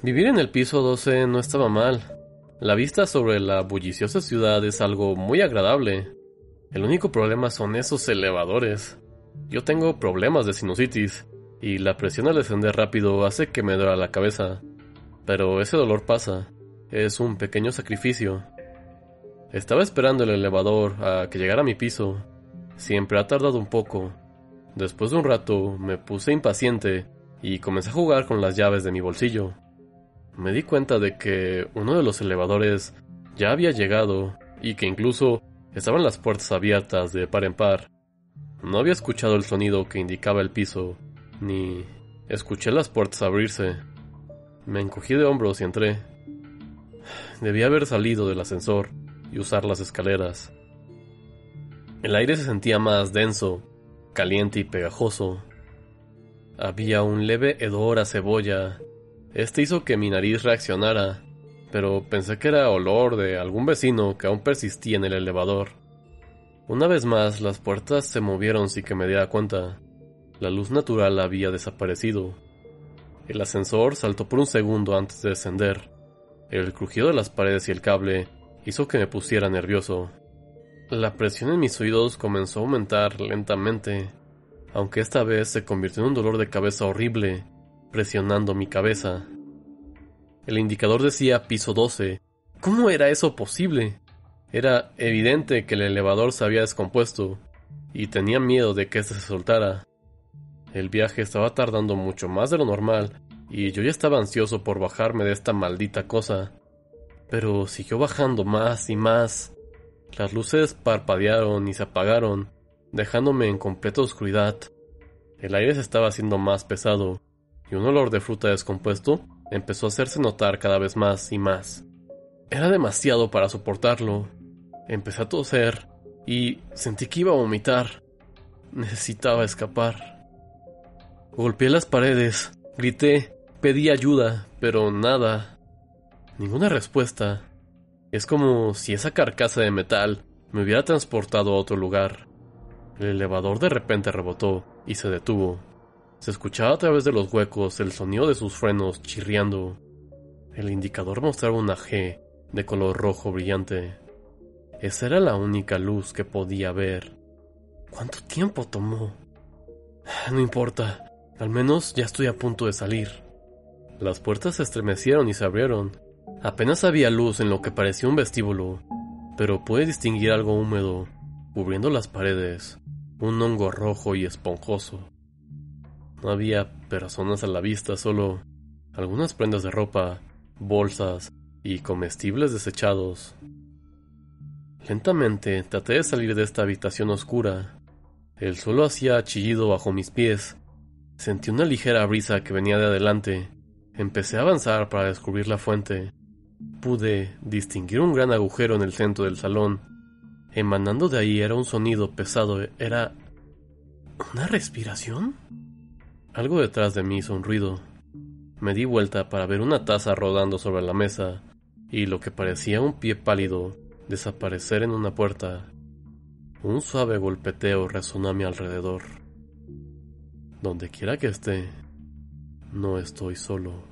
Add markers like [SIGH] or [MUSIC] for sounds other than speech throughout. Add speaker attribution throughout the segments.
Speaker 1: Vivir en el piso 12 no estaba mal. La vista sobre la bulliciosa ciudad es algo muy agradable. El único problema son esos elevadores. Yo tengo problemas de sinusitis y la presión al descender rápido hace que me duela la cabeza. Pero ese dolor pasa. Es un pequeño sacrificio. Estaba esperando el elevador a que llegara a mi piso. Siempre ha tardado un poco. Después de un rato me puse impaciente y comencé a jugar con las llaves de mi bolsillo me di cuenta de que uno de los elevadores ya había llegado y que incluso estaban las puertas abiertas de par en par. No había escuchado el sonido que indicaba el piso, ni escuché las puertas abrirse. Me encogí de hombros y entré. Debía haber salido del ascensor y usar las escaleras. El aire se sentía más denso, caliente y pegajoso. Había un leve hedor a cebolla este hizo que mi nariz reaccionara, pero pensé que era olor de algún vecino que aún persistía en el elevador. Una vez más, las puertas se movieron sin que me diera cuenta. La luz natural había desaparecido. El ascensor saltó por un segundo antes de descender. El crujido de las paredes y el cable hizo que me pusiera nervioso. La presión en mis oídos comenzó a aumentar lentamente, aunque esta vez se convirtió en un dolor de cabeza horrible presionando mi cabeza. El indicador decía piso 12. ¿Cómo era eso posible? Era evidente que el elevador se había descompuesto, y tenía miedo de que éste se soltara. El viaje estaba tardando mucho más de lo normal, y yo ya estaba ansioso por bajarme de esta maldita cosa. Pero siguió bajando más y más. Las luces parpadearon y se apagaron, dejándome en completa oscuridad. El aire se estaba haciendo más pesado, y un olor de fruta descompuesto empezó a hacerse notar cada vez más y más. Era demasiado para soportarlo. Empecé a toser y sentí que iba a vomitar. Necesitaba escapar. Golpeé las paredes, grité, pedí ayuda, pero nada. Ninguna respuesta. Es como si esa carcasa de metal me hubiera transportado a otro lugar. El elevador de repente rebotó y se detuvo. Se escuchaba a través de los huecos el sonido de sus frenos chirriando. El indicador mostraba una G de color rojo brillante. Esa era la única luz que podía ver. ¿Cuánto tiempo tomó? [SIGHS] No importa, al menos ya estoy a punto de salir. Las puertas se estremecieron y se abrieron. Apenas había luz en lo que parecía un vestíbulo, pero pude distinguir algo húmedo, cubriendo las paredes, un hongo rojo y esponjoso. No había personas a la vista, solo algunas prendas de ropa, bolsas y comestibles desechados. Lentamente traté de salir de esta habitación oscura. El suelo hacía chillido bajo mis pies. Sentí una ligera brisa que venía de adelante. Empecé a avanzar para descubrir la fuente. Pude distinguir un gran agujero en el centro del salón. Emanando de ahí era un sonido pesado. ¿Era... una respiración? Algo detrás de mí hizo un ruido. Me di vuelta para ver una taza rodando sobre la mesa y lo que parecía un pie pálido desaparecer en una puerta. Un suave golpeteo resonó a mi alrededor. Donde quiera que esté, no estoy solo.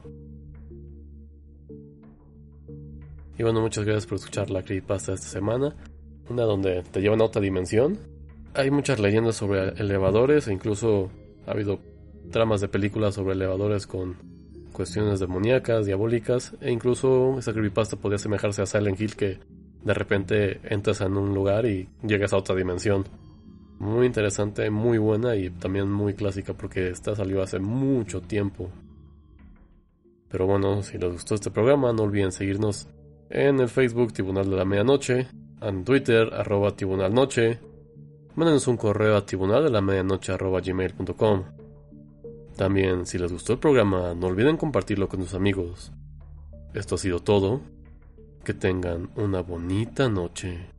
Speaker 1: Y bueno, muchas gracias por escuchar la creepypasta esta semana. Una donde te llevan a otra dimensión. Hay muchas leyendas sobre elevadores e incluso ha habido tramas de películas sobre elevadores con cuestiones demoníacas, diabólicas, e incluso esa creepypasta podría asemejarse a Silent Hill que de repente entras en un lugar y llegas a otra dimensión. Muy interesante, muy buena y también muy clásica porque esta salió hace mucho tiempo. Pero bueno, si les gustó este programa, no olviden seguirnos en el Facebook Tribunal de la Medianoche, en Twitter arroba Tribunal Noche, mándenos un correo a tribunal de la medianoche. También, si les gustó el programa, no olviden compartirlo con sus amigos. Esto ha sido todo. Que tengan una bonita noche.